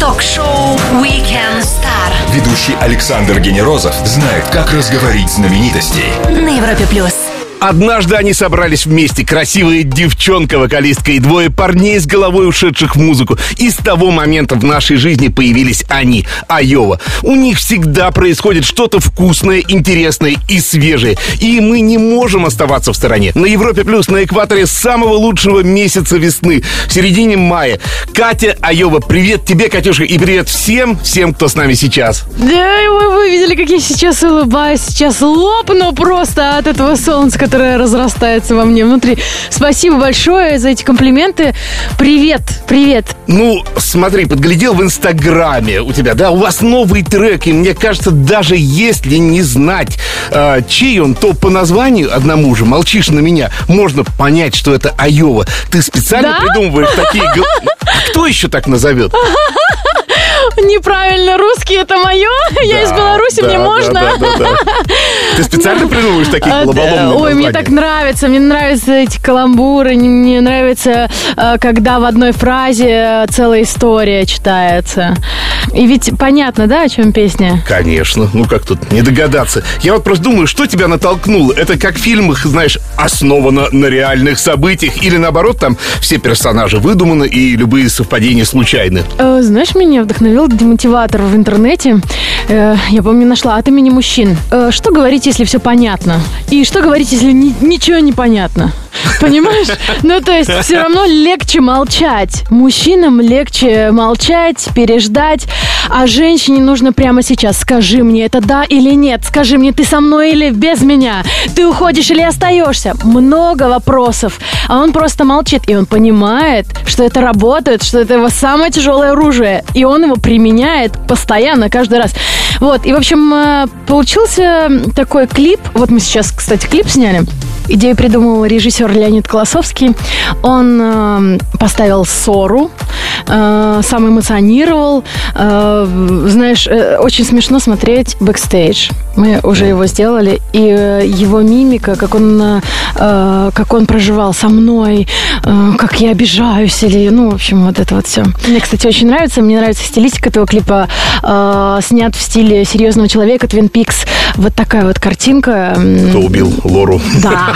Ток-шоу Weekend Star Ведущий Александр Генерозов знает, как разговорить знаменитостей. на Европе плюс. Однажды они собрались вместе, красивая девчонка, вокалистка и двое парней с головой ушедших в музыку. И с того момента в нашей жизни появились они, Айова. У них всегда происходит что-то вкусное, интересное и свежее. И мы не можем оставаться в стороне. На Европе Плюс, на экваторе самого лучшего месяца весны, в середине мая. Катя Айова, привет тебе, Катюша, и привет всем, всем, кто с нами сейчас. Да, вы, вы видели, как я сейчас улыбаюсь, сейчас лопну просто от этого солнца, которое разрастается во мне внутри. Спасибо большое за эти комплименты. Привет, привет. Ну, смотри, подглядел в Инстаграме у тебя, да, у вас новый трек, и мне кажется, даже если не знать, э, чей он, то по названию одному же «Молчишь на меня» можно понять, что это Айова. Ты специально Да? придумываешь такие... А Кто еще так назовет? Неправильно, русский это мое. Я из Беларуси, мне можно. Ты специально придумываешь такие А, да, глобаломные Ой, мне так нравится, мне нравятся эти каламбуры, не- мне нравится, э, когда в одной фразе целая история читается. И ведь понятно, да, о чем песня? Конечно, ну как тут не догадаться. Я вот просто думаю, что тебя натолкнуло? Это как в фильмах, знаешь, основано на реальных событиях или наоборот, там все персонажи выдуманы и любые совпадения случайны. Э, Знаешь, меня вдохновил демотиватор в интернете. Э, Я помню, нашла от имени мужчин. Э, Что говорить, если все понятно? И что говорить, если ни- ничего не понятно? Понимаешь? Ну, то есть, все равно легче молчать. Мужчинам легче молчать, переждать. А женщине нужно прямо сейчас. Скажи мне, это да или нет? Скажи мне, ты со мной или без меня? Ты уходишь или остаешься? Много вопросов. А он просто молчит, и он понимает, что это работает, что это его самое тяжелое оружие. И он его применяет постоянно, каждый раз. Вот, и, в общем, э, получился такой клип. Вот мы сейчас, кстати, клип сняли. Идею придумал режиссер Леонид Колосовский. Он э, поставил ссору, э, сам эмоционировал. Э, знаешь, э, очень смешно смотреть бэкстейдж. Мы уже его сделали. И э, его мимика, как он, э, как он проживал со мной, э, как я обижаюсь, или, ну, в общем, вот это вот все. Мне, кстати, очень нравится. Мне нравится стилистика этого клипа. Э, снят в стиле серьезного человека, Твин Пикс. Вот такая вот картинка. Кто убил Лору? Да.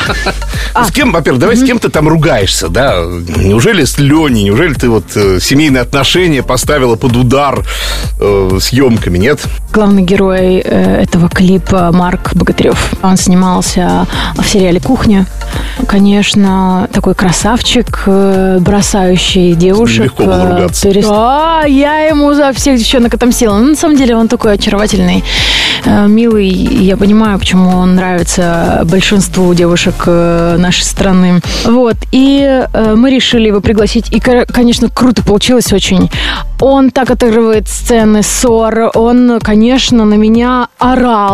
С кем, во-первых, давай с кем ты там ругаешься, да? Неужели с Леней? Неужели ты вот семейные отношения поставила под удар съемками, нет? Главный герой этого клипа Марк Богатырев. Он снимался в сериале «Кухня». Конечно, такой красавчик, э, бросающий девушек. Нелегко было э, ругаться. перес- А, я ему за всех девчонок отомстила. Ну, на самом деле он такой очаровательный, э, милый. Я понимаю, почему он нравится большинству девушек э, нашей страны. Вот. И э, мы решили его пригласить. И, конечно, круто получилось очень. Он так отыгрывает сцены ссор. Он, конечно, на меня орал.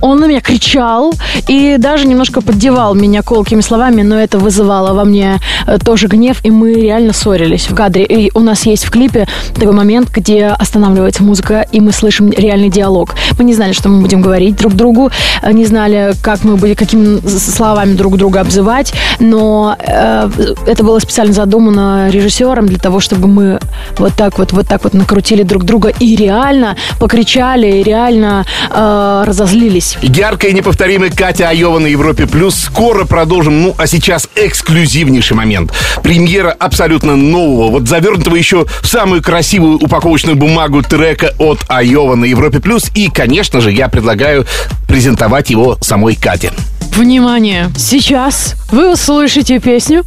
Он на меня кричал. И даже немножко поддевал меня колкими словами. Но это вызывало во мне э, тоже гнев. И мы реально ссорились в кадре. И у нас есть в клипе такой момент, где останавливается музыка, и мы слышим реальный диалог. Мы не знали, что мы будем говорить друг другу, э, не знали, как мы будем, какими словами друг друга обзывать, но э, это было специально задумано режиссером для того, чтобы мы вот так вот, вот так вот накрутили друг друга и реально покричали, и реально э, разозлились. Яркая и неповторимая Катя Айова на Европе Плюс. Скоро продолжим. Ну, а сейчас эксклюзивнейший момент. Премьера абсолютно нового, вот завернутого еще в самую красивую упаковочную бумагу трека от Айова на Европе Плюс. И, конечно же, я предлагаю презентовать его самой Кате. Внимание! Сейчас вы услышите песню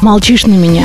«Молчишь на меня».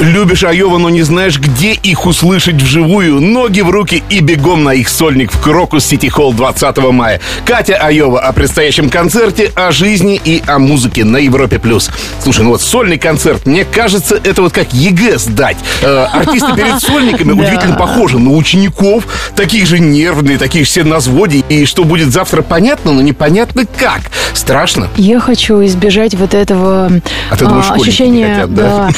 Любишь Айова, но не знаешь, где их услышать вживую. Ноги в руки и бегом на их сольник в Крокус Сити Холл 20 мая. Катя Айова о предстоящем концерте, о жизни и о музыке на Европе плюс. Слушай, ну вот сольный концерт, мне кажется, это вот как ЕГЭ сдать. Э, артисты перед сольниками удивительно похожи на учеников, таких же нервные, такие же все на взводе. И что будет завтра, понятно, но непонятно как. Страшно. Я хочу избежать вот этого А ты думаешь, а, ощущения, хотят, да?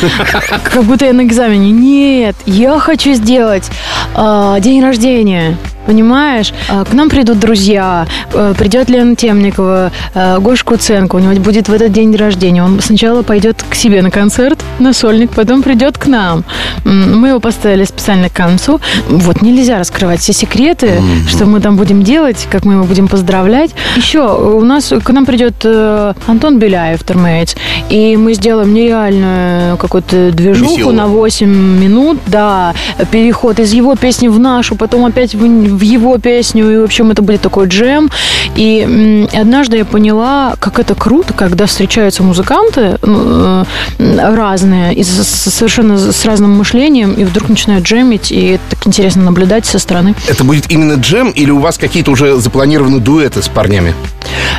как будто я на экзамене. Нет, я хочу сделать а, день рождения. Понимаешь? А, К нам придут друзья, э, придет Лена Темникова, э, Гош Куценко, у него будет в этот день рождения. Он сначала пойдет к себе на концерт, на сольник, потом придет к нам. Мы его поставили специально к концу. Вот, нельзя раскрывать все секреты, что мы там будем делать, как мы его будем поздравлять. Еще у нас к нам придет э, Антон Беляев, Термейтс, и мы сделаем нереальную какую-то движуху Веселую. на 8 минут, да, переход из его песни в нашу, потом опять в, в его песню, и, в общем, это будет такой джем. И однажды я поняла, как это круто, когда встречаются музыканты ну, э, разные, и совершенно с разным мышлением, и вдруг начинают джемить, и это так интересно наблюдать со стороны. Это будет именно джем или у вас какие-то уже запланированы дуэты с парнями?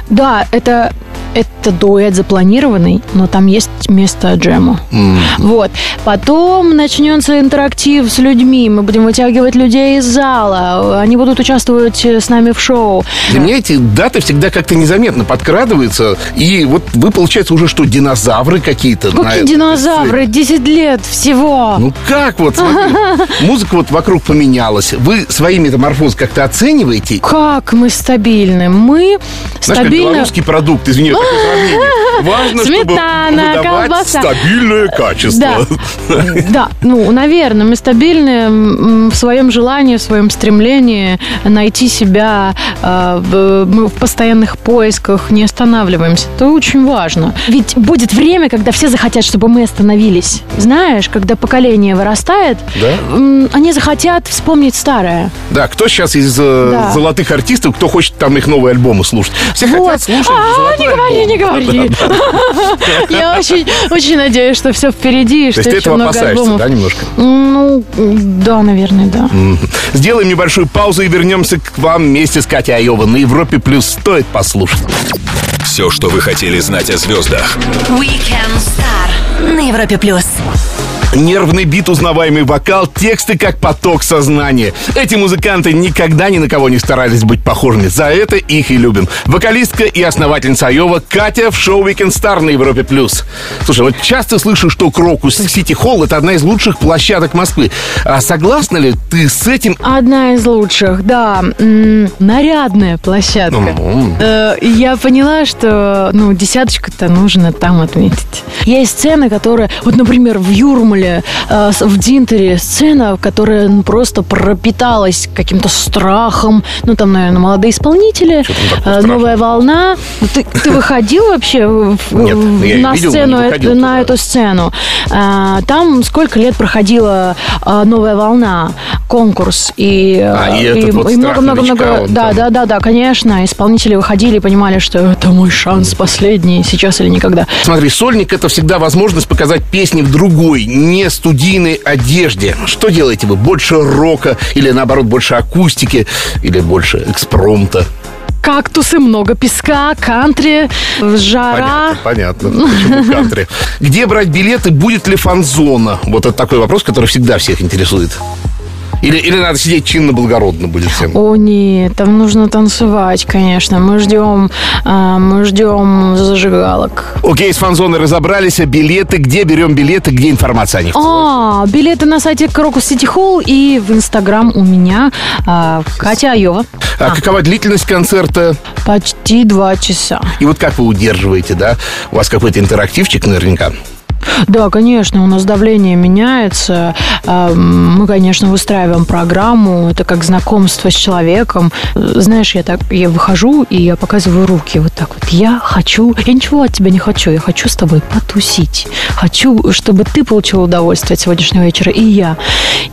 Да, это, это дуэт запланированный, но там есть место джему. Вот. Потом начнется интерактив с людьми. Мы будем вытягивать людей из зала. Они будут участвовать с нами в шоу. Для меня эти даты всегда как-то незаметно подкрадываются. И вот вы, получается, уже что, динозавры какие-то? Какие динозавры? 10 лет всего. Ну как вот, музыка вот вокруг поменялась. Вы свои метаморфозы как-то оцениваете? Как мы стабильны? Мы Знаешь, как стабильно... белорусский продукт, извини. Важно, Сметана, чтобы колбаса. стабильное качество. Да, да, ну, наверное, мы стабильны в своем желании, в своем стремлении найти себя. э, в- Мы в постоянных поисках не останавливаемся. Это очень важно. Ведь будет время, когда все захотят, чтобы мы остановились. Знаешь, когда поколение вырастает, Да? они захотят вспомнить старое. Да, кто сейчас из э, Да. золотых артистов, кто хочет там их новые альбомы слушать? Все Вот. хотят слушать А, золотой альбом. не говори. Я очень, очень надеюсь, что все впереди, и То что есть ты еще этого много опасаешься, альбомов. да, немножко? Ну, да, наверное, да. Сделаем небольшую паузу и вернемся к вам вместе с Катей Айова. На Европе Плюс стоит послушать. Все, что вы хотели знать о звездах. Weekend Star на Европе плюс. Нервный бит, узнаваемый вокал, тексты как поток сознания. Эти музыканты никогда ни на кого не старались быть похожими. За это их и любим. Вокалистка и основательница Айова Катя в шоу Weekend Star на Европе+. плюс. Слушай, вот часто слышу, что Крокус Сити Холл это одна из лучших площадок Москвы. А согласна ли ты с этим? Одна из лучших, да. М, нарядная площадка. М. Э, Я поняла, что ну, десяточку-то нужно там отметить. Есть сцены, которые... Вот, например, в Юрмале, э, с- в Динтере сцена, которая ну, просто пропиталась каким-то страхом. Ну, там, наверное, молодые исполнители. э? Новая волна. Ну, Ты, ты выходил вообще Нет, на видел, сцену, не э, выходил на туда. эту сцену? А, Там сколько лет проходила «Новая волна», конкурс. И А, и э, вот много-много-много... он Да, да, да, да, конечно. Исполнители выходили и понимали, что это мой шанс последний, сейчас или никогда. Смотри, сольник это всегда возможность показать песни в другой, не студийной одежде. Что делаете вы? Больше рока или наоборот больше акустики или больше экспромта? Кактусы, много песка, кантри, жара. Понятно, понятно. Почему кантри? Где брать билеты? Будет ли фан-зона? Вот это такой вопрос, который всегда всех интересует. Или, или надо сидеть чинно-благородно будет всем? О, нет, там нужно танцевать, конечно. Мы ждем, а, мы ждем зажигалок. Окей, с фан-зоной разобрались. А билеты? Где берем билеты? Где информация о них? А, билеты на сайте Крокус Сити Холл и в Инстаграм у меня а, Катя Айова. А какова длительность концерта? Почти два часа. И вот как вы удерживаете, да? У вас какой-то интерактивчик наверняка. Да, конечно, у нас давление меняется. А, Мы, конечно, выстраиваем программу. Это как знакомство с человеком. Знаешь, я так я выхожу и я показываю руки вот так вот. Я хочу, я ничего от тебя не хочу. Я хочу с тобой потусить. Хочу, чтобы ты получил удовольствие от сегодняшнего вечера, и я.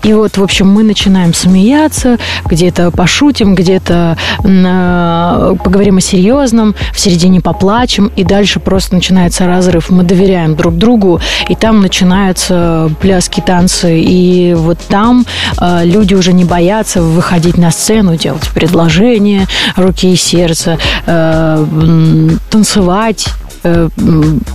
И вот, в общем, мы начинаем смеяться, где-то пошутим, где-то э, поговорим о серьезном, в середине поплачем, и дальше просто начинается разрыв. Мы доверяем друг другу, и там начинаются пляски, танцы, и вот там э, люди уже не боятся выходить на сцену, делать предложения, руки и сердце, э, танцевать э,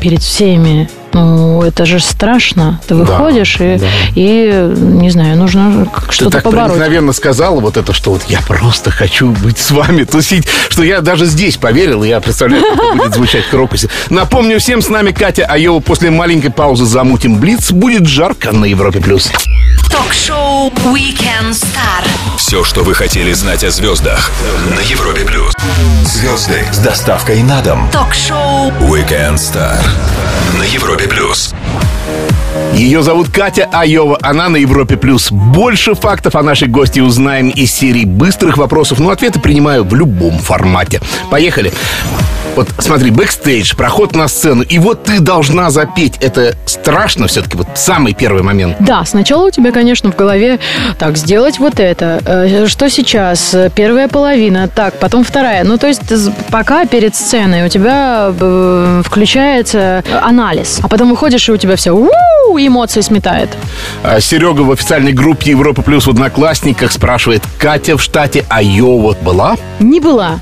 перед всеми. Ну, это же страшно. Ты выходишь и, да. и, не знаю, нужно как- Ты что-то так побороть. проникновенно сказала вот это, что вот я просто хочу быть с вами, тусить, что я даже здесь поверил, и я представляю, как это будет звучать Крокусе. Напомню всем, с нами Катя Айова. После маленькой паузы замутим Блиц. Будет жарко на Европе+. плюс. Ток-шоу Weekend Star. Все, что вы хотели знать о звездах на Европе плюс. Звезды с доставкой на дом. Ток-шоу Weekend Star на Европе плюс. Ее зовут Катя Айова, она на Европе плюс. Больше фактов о нашей гостье узнаем из серии быстрых вопросов, но ответы принимаю в любом формате. Поехали. Вот смотри, бэкстейдж, проход на сцену, и вот ты должна запеть. Это страшно все-таки, вот самый первый момент. Да, сначала у тебя, конечно, в голове так, сделать вот это. Э, Что сейчас? Первая половина, так, потом вторая. Ну, то есть пока перед сценой у тебя э, включается анализ, а потом выходишь, и у тебя все у эмоции сметает. А Серега в официальной группе Европа Плюс в Одноклассниках спрашивает, Катя в штате Айова была? Не была.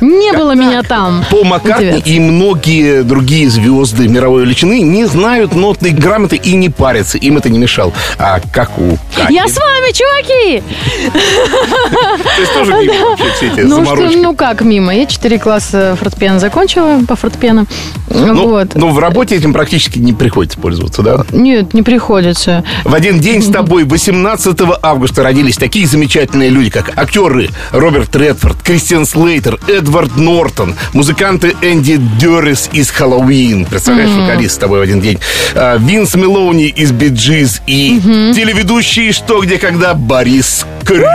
Не было меня там. Пол Маккартни и многие другие звезды мировой величины не знают нотной грамоты и не парятся. Им это не мешало. А как у Кати? Я с вами, чуваки! То есть тоже мимо вообще все эти Ну, заморочки. ну как мимо? Я 4 класса фортепиано закончила по фортепиано. Ну, вот. ну, в работе этим практически не приходится пользоваться, да? Нет, не приходится. В один день с тобой, 18 августа, родились такие замечательные люди, как актеры Роберт Редфорд, Кристиан Слейтер, Эдвард Нортон, музыканты Энди Деррис из Хэллоуин. Представляешь, вокалист с тобой в один день. А, Винс Мелоуни из Биджиз и телеведущий «Что, где, когда» Борис Крюк.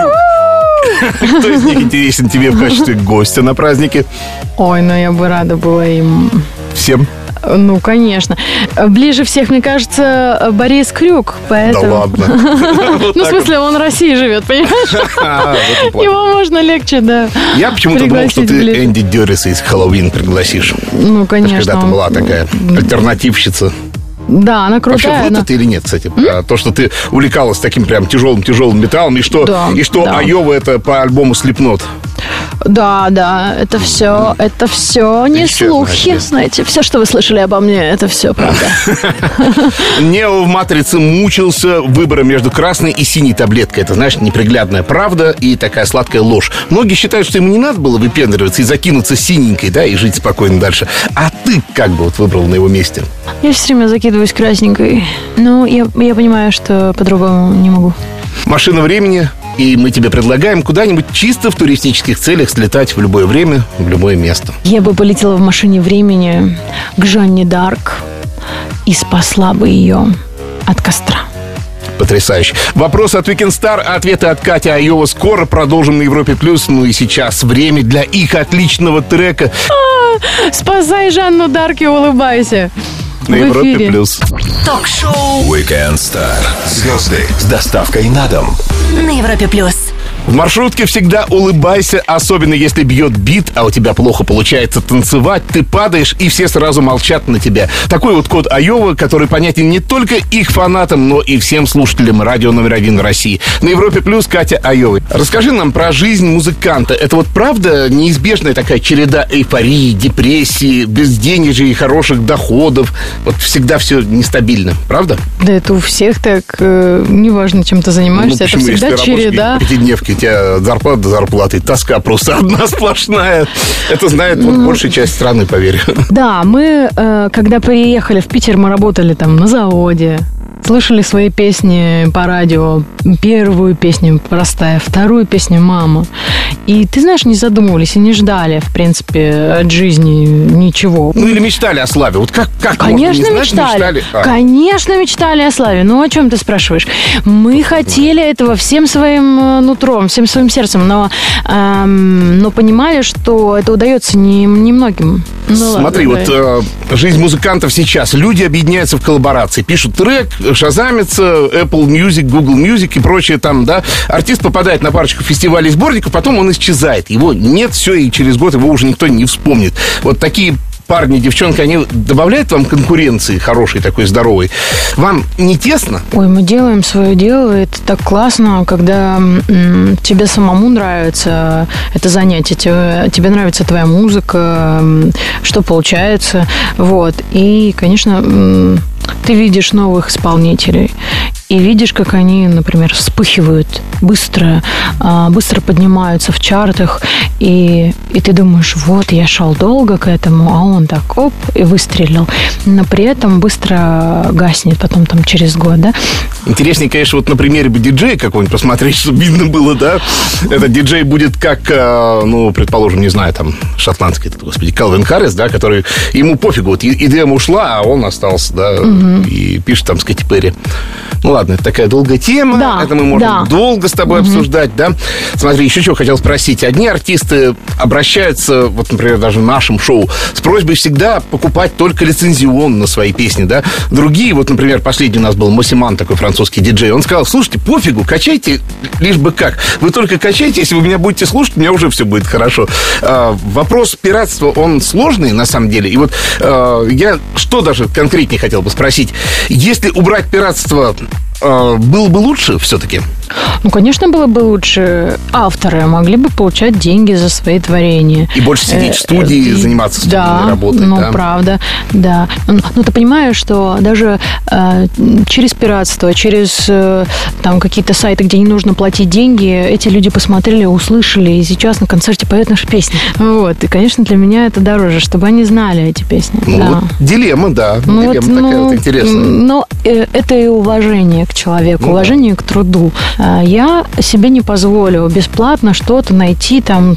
Кто из них интересен тебе в качестве гостя на празднике? Ой, ну я бы рада была им. Всем? Ну, конечно. Ближе всех, мне кажется, Борис Крюк. Да Поэтому... ладно. Вот Ну, в смысле, он в России живет, понимаешь? А. Его можно легче, да. Я почему-то думал, что ты. Энди Дерриса из Хэллоуин пригласишь. Ну, конечно. Когда-то была такая альтернативщица. Да, она Вообще, крутая. врут она- это или нет, кстати? А То, что ты увлекалась таким прям тяжелым-тяжелым металлом, и что, Да, и что да. Айова это по альбому Слепнот. Да, да, это все, это все не Еще слухи, одна знаете, все, что вы слышали обо мне, это все правда. Нео в «Матрице» мучился выбором между красной и синей таблеткой. Это, знаешь, неприглядная правда и такая сладкая ложь. Многие считают, что ему не надо было выпендриваться и закинуться синенькой, да, и жить спокойно дальше. А ты как бы вот выбрал на его месте? Я все время закидываюсь красненькой. Ну, я, я понимаю, что по-другому не могу. Машина времени, и мы тебе предлагаем куда-нибудь чисто в туристических целях слетать в любое время, в любое место. Я бы полетела в машине времени к Жанне Дарк и спасла бы ее от костра. Потрясающе. Вопрос от Weekend Star, а ответы от Кати Айова скоро. Продолжим на Европе+. плюс. Ну и сейчас время для их отличного трека Спасай Жанну Дарк и улыбайся. На Европе+. эфире. плюс. Ток-шоу Weekend Star. Звезды с доставкой на дом. на Европе плюс. В маршрутке всегда улыбайся, особенно если бьет бит, а у тебя плохо получается танцевать, ты падаешь, и все сразу молчат на тебя. Такой вот код Айова, который понятен не только их фанатам, но и всем слушателям радио номер один в России. На Европе Плюс Катя Айова. Расскажи нам про жизнь музыканта. Это вот правда неизбежная такая череда эйфории, депрессии, безденежья и хороших доходов. Вот всегда все нестабильно, правда? Да это у всех так, э, неважно, чем ты занимаешься, это Ну, почему, если всегда череда. пятидневки, тебя от зарплаты до зарплаты, тоска просто одна сплошная. Это знает Ну, вот большая часть страны, поверь. Да, мы, э, когда приехали в Питер, мы работали там на заводе, слышали свои песни по радио. Первую песню «Простая», вторую песню «Мама». И, ты знаешь, не задумывались и не ждали, в принципе, от жизни ничего. Ну или мечтали о славе. Вот как, как можно Конечно, не знать, мечтали. А, Конечно, мечтали о славе. Ну, о чем ты спрашиваешь? Мы хотели этого всем своим э, нутром, всем своим сердцем, но, эм, но понимали, что это удается не, немногим. Ну, Смотри, ладно, вот давай. э, жизнь музыкантов сейчас. Люди объединяются в коллаборации, пишут трек, шазамятся, Apple Music, Google Music и прочее там, да. Артист попадает на парочку фестивалей сборников, потом он исчезает. Его нет, все, и через год его уже никто не вспомнит. Вот такие парни, девчонки, они добавляют вам конкуренции хорошей, такой здоровой. Вам не тесно? Ой, мы делаем свое дело, это так классно, когда м, тебе самому нравится это занятие, тебе, тебе нравится твоя музыка, что получается, вот. И, конечно, ты видишь новых исполнителей. И видишь, как они, например, вспыхивают быстро, а, быстро поднимаются в чартах, и, и ты думаешь, вот, я шел долго к этому, а он так, оп, и выстрелил. Но при этом быстро гаснет потом там через год, да? Интереснее, конечно, вот на примере бы диджея какого-нибудь посмотреть, чтобы видно было, да? Этот диджей будет как, э, ну, предположим, не знаю, там, шотландский, господи, Калвин Харрис, да, который, ему пофигу, вот EDM ушла, а он остался, да, и пишет там с Кэти Перри. Ну, ладно, это такая долгая тема, Да, это мы можем да. долго с тобой обсуждать, да? Смотри, еще чего хотел спросить. Одни артисты обращаются, вот, например, даже в нашем шоу, с просьбой всегда покупать только лицензионно свои песни, да? Другие, вот, например, последний у нас был Мосиман, такой французский диджей, он сказал, слушайте, пофигу, качайте, лишь бы как. Вы только качайте, если вы меня будете слушать, у меня уже все будет хорошо. А, вопрос пиратства, он сложный, на самом деле. И вот а, я что даже конкретнее хотел бы спросить. Если убрать пиратство, а, было бы лучше все-таки? Ну, конечно, было бы лучше. Авторы могли бы получать деньги за свои творения. И больше сидеть в Э, студии, э, заниматься студийной да, работой, Ну, да? правда, да. Ну, ну, ты понимаешь, что даже э, через пиратство, через э, там какие-то сайты, где не нужно платить деньги, эти люди посмотрели, услышали, и сейчас на концерте поют наши песни. Вот. И, конечно, для меня это дороже, чтобы они знали эти песни. Ну, да. вот дилемма, да. Ну, дилемма вот, такая ну, вот интересная. Но э, это и уважение к человеку, Ну да. уважение к труду. А, Я себе не позволю бесплатно что-то найти, там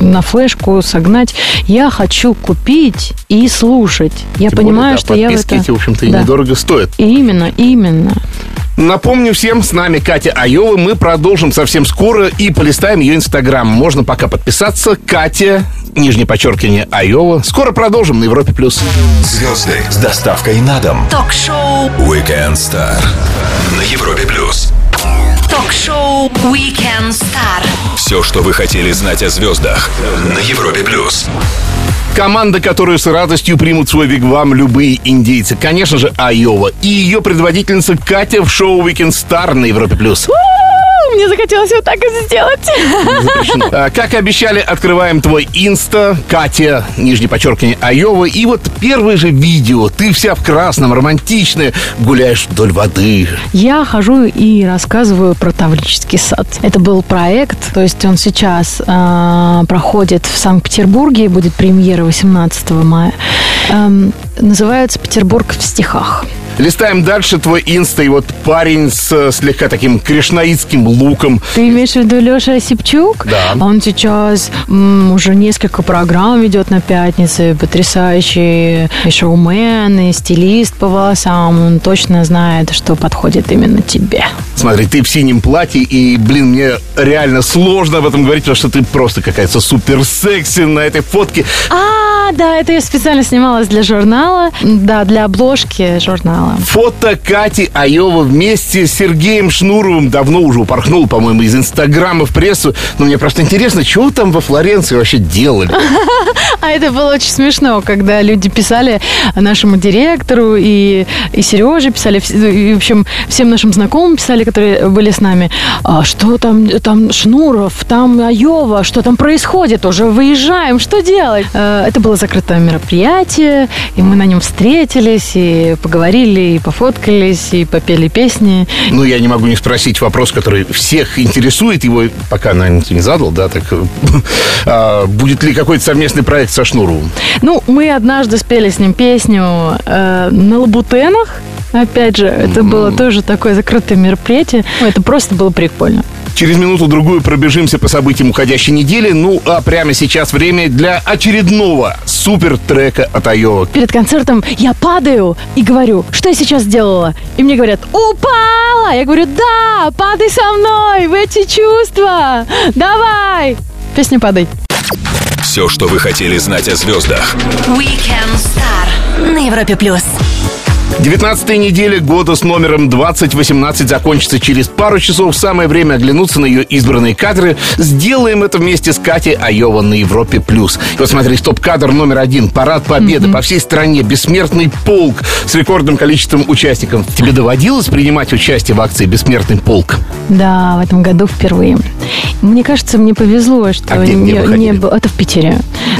на флешку согнать. Я хочу купить и слушать. Я Тем понимаю, более, да, что я в подписки это... эти, в общем-то, и Да. недорого стоят. Именно, именно. Напомню всем, с нами Катя Айова. Мы продолжим совсем скоро и полистаем ее инстаграм. Можно пока подписаться. Катя, нижнее подчеркивание, Айова. Скоро продолжим на Европе+. плюс. Звезды с доставкой на дом. Ток-шоу, Weekend Star на Европе плюс. Ток-шоу Weekend Star. Все, что вы хотели знать о звездах на Европе плюс. Команда, которую с радостью примут свой вигвам любые индейцы. Конечно же, Айова. И ее предводительница Катя в шоу Weekend Star на Европе+. плюс. Мне захотелось вот так и сделать. Запрещено. А, Как и обещали, открываем твой инста, Катя, нижнее подчеркивание, Айова. И вот первое же видео. Ты вся в красном, романтичная, гуляешь вдоль воды. Я хожу и рассказываю про Таврический сад. Это был проект, то есть он сейчас а, проходит в Санкт-Петербурге, будет премьера 18 мая. Эм, называется «Петербург в стихах». Листаем дальше твой инста, и вот парень с э, слегка таким кришнаитским луком. Ты имеешь в виду Леша Осипчук? Да. Он сейчас м, уже несколько программ ведет на пятнице, потрясающий и шоумен, и стилист по волосам. Он точно знает, что подходит именно тебе. Смотри, ты в синем платье, и, блин, мне реально сложно об этом говорить, потому что ты просто какая-то супер секси на этой фотке. А, да, это я специально снималась для журнала. Да, для обложки журнала. Фото Кати Айова вместе с Сергеем Шнуровым давно уже упорхнул, по-моему, из Инстаграма в прессу. Но мне просто интересно, что там во Флоренции вообще делали? А это было очень смешно, когда люди писали нашему директору и, и Сереже писали, вс- и, в общем, всем нашим знакомым писали, которые были с нами, «А что там, там Шнуров, там Айова, что там происходит, уже выезжаем, что делать? Э, Это было закрытое мероприятие, и мы на нем встретились, и поговорили, и пофоткались, и попели песни. Ну, я не могу не спросить вопрос, который всех интересует. Его пока, наверное, никто не задал, да? Так, а, будет ли какой-то совместный проект со Шнуровым? Ну, мы однажды спели с ним песню э, на Лабутенах. Опять же, это было тоже такое закрытое мероприятие. Это просто было прикольно. Через минуту-другую пробежимся по событиям уходящей недели. Ну, а прямо сейчас время для очередного супер-трека от Айова. Перед концертом я падаю и говорю, что я сейчас сделала? И мне говорят, упала! Я говорю, да, падай со мной в эти чувства! Давай! Песня «Падай». Все, что вы хотели знать о звездах Weekend Star на Европе плюс. 19 неделя года с номером 2018 закончится через пару часов. Самое время оглянуться на ее избранные кадры. Сделаем это вместе с Катей Айова на Европе+. плюс. Вот смотри, стоп-кадр номер один. Парад Победы по всей стране. Бессмертный полк с рекордным количеством участников. Тебе доводилось принимать участие в акции «Бессмертный полк»? Да, в этом году впервые. Мне кажется, мне повезло, что А где- вы ходили? было. Это в Питере.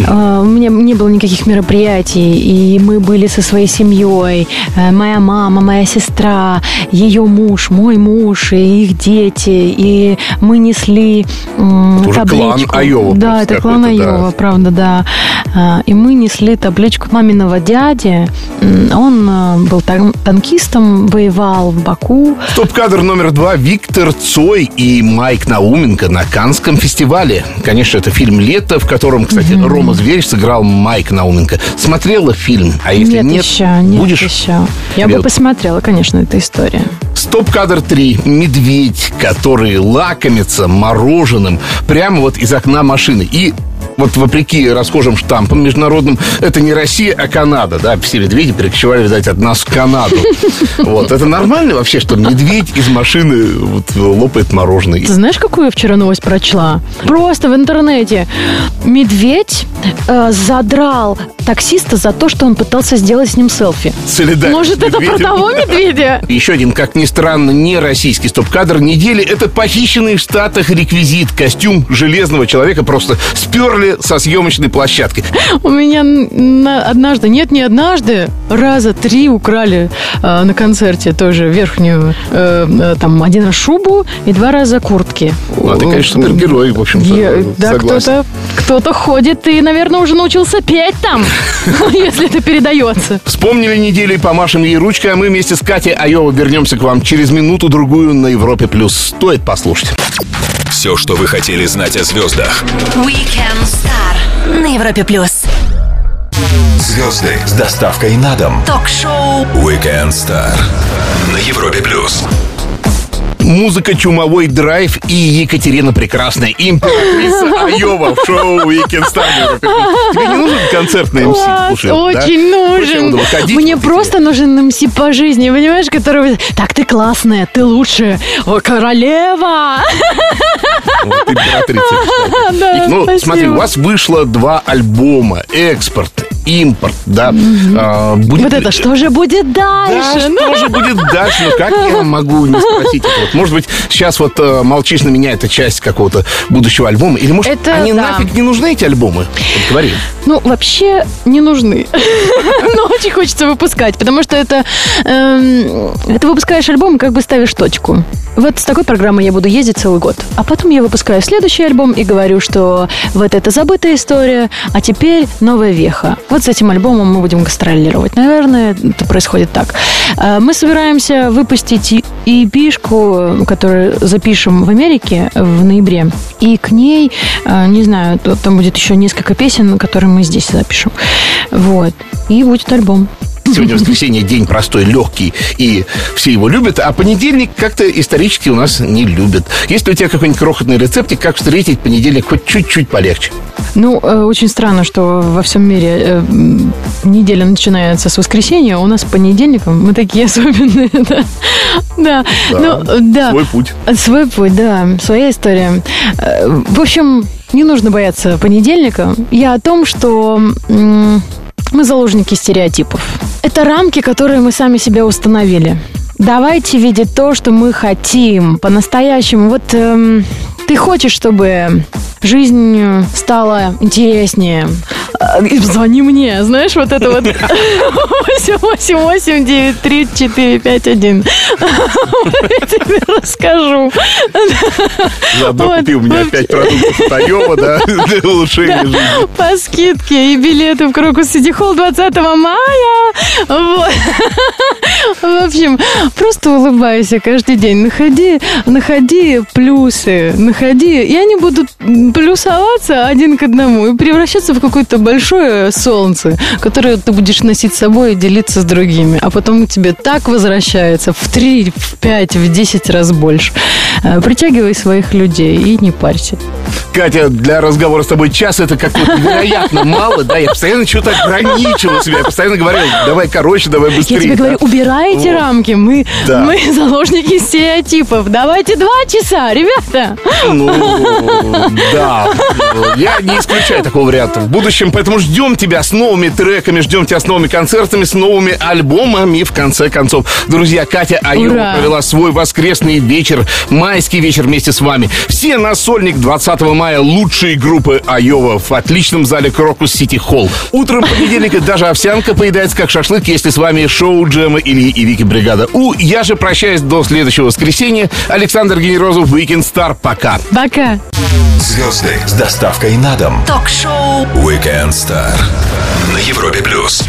А, У меня не было никаких мероприятий, и мы были со своей семьей. Э, моя мама, моя сестра, ее муж, мой муж и их дети, и мы несли м, Это табличку. клан Айова Да, это клан какой-то, да. Айова, правда, да. А, И мы несли табличку маминого дяди. Он а, был тан- танкистом, воевал в Баку. Топ-кадр номер два. Виктор Цой и Майк Науменко на Канском фестивале. Конечно, это фильм «Лето», в котором, кстати, Рома Зверь сыграл Майк Науменко. Смотрела фильм? А если нет, нет, еще, нет будешь? еще. Я Я- бы посмотрела, конечно, эту историю. Стоп-кадр 3. Медведь, который лакомится мороженым прямо вот из окна машины. И вот вопреки расхожим штампам международным, это не Россия, а Канада, да, все медведи перекочевали, видать, от нас в Канаду. Вот, это нормально вообще, что медведь из машины вот, лопает мороженое? Ты знаешь, какую я вчера новость прочла? Просто в интернете. Медведь э, задрал таксиста за то, что он пытался сделать с ним селфи. Солидарность Может, это про того медведя? Еще один, как ни странно, не российский стоп-кадр недели. Это похищенный в Штатах реквизит. Костюм железного человека просто сперли со съемочной площадки. У меня однажды, нет, не однажды, раза три украли э, на концерте тоже верхнюю, э, э, там, один раз шубу и два раза куртки. Ну, а ты, конечно, супергерой, в общем-то, Я- Да, кто-то кто-то ходит и, наверное, уже научился петь там, если это передается. Вспомнили неделю и помашем ей ручкой, а мы вместе с Катей Айова вернемся к вам через минуту-другую на Европе+. плюс. Стоит послушать. Все, что вы хотели знать о звездах. Weekend Star на Европе плюс. Звезды с доставкой на дом. Ток-шоу Weekend Star на Европе плюс. Музыка «Чумовой драйв» и Екатерина Прекрасная, императрица Айова в шоу на Европе+. Тебе не нужен концертный МС? Слушай, очень нужен. Ходить Мне вот просто нужен МС по жизни, понимаешь, который... Так, ты классная, ты лучшая. О, королева! Вот, императрица. Да, ну, спасибо. смотри, у вас вышло два альбома. Экспорт, импорт, да. А, будет Вот это что же будет Да, дальше? Ну, что же будет дальше? Ну, как я могу не спросить это? Вот, может быть, сейчас вот э, «Молчишь на меня» — это часть какого-то будущего альбома? Или, может, Это они да. нафиг не нужны, эти альбомы? Вот говори. Ну, вообще не нужны. Но очень хочется выпускать, потому что это... эм, Ты выпускаешь альбом и как бы ставишь точку. Вот с такой программой я буду ездить целый год. А потом я выпускаю следующий альбом и говорю, что вот это забытая история, а теперь новая веха. Вот с этим альбомом мы будем гастролировать. Наверное, это происходит так. Э, Мы собираемся выпустить EP-шку, которую запишем в Америке в ноябре. И к ней, э, не знаю, там будет еще несколько песен, которые мы здесь запишем. Вот. И будет альбом. Сегодня воскресенье, день простой, легкий, и все его любят, а понедельник как-то исторически у нас не любят. Есть ли у тебя какой-нибудь крохотный рецептик, как встретить понедельник хоть чуть-чуть полегче? Ну, э, очень странно, что во всем мире э, неделя начинается с воскресенья, а у нас понедельником мы такие особенные, да. Да, ну, да. Свой путь. Свой путь, да, своя история. Э, В общем, не нужно бояться понедельника. Я о том, что мы заложники стереотипов. Это рамки, которые мы сами себе установили. Давайте видеть то, что мы хотим по-настоящему. Вот эм, ты хочешь, чтобы жизнь стала интереснее. И Звони мне, знаешь, вот это вот 888 93451. Я тебе расскажу. Заодно Вот, купи у меня вообще. пять продуктов от Айова, да, для улучшения жизни. По скидке и билеты в Крокус Сити Холл 20 мая. Вот. В общем, просто улыбайся каждый день. Находи, находи плюсы, находи. И они будут плюсоваться один к одному и превращаться в какое-то большое солнце, которое ты будешь носить с собой и делиться с другими. А потом тебе так возвращается в 3, в 5, в 10 раз больше. Э, Притягивай своих людей и не парься. Катя, для разговора с тобой час это как-то невероятно мало, да, я постоянно что-то ограничивал себя, я постоянно говорил, давай короче, давай быстрее. Я тебе говорю, убирайте рамки, мы, мы заложники стереотипов. Давайте два часа, ребята. Ну, да, я не исключаю такого варианта в будущем, поэтому Поэтому ждем тебя с новыми треками, ждем тебя с новыми концертами, с новыми альбомами, в конце концов. Друзья, Катя Айова Ура! провела свой воскресный вечер, майский вечер вместе с вами. Все на сольник 20 мая лучшие группы Айова в отличном зале Крокус Сити Холл. Утром понедельника даже овсянка поедается как шашлык, если с вами шоу Джема Ильи и Вики Бригада. У, я же прощаюсь до следующего воскресенья. Александр Генерозов, Weekend Star. Пока. Пока. Звезды с доставкой на дом. Ток-шоу Weekend Star на Европе плюс.